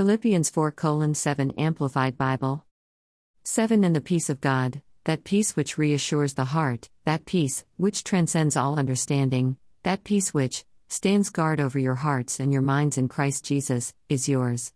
Philippians 4 7 Amplified Bible. 7 And the peace of God, that peace which reassures the heart, that peace which transcends all understanding, that peace which stands guard over your hearts and your minds in Christ Jesus, is yours.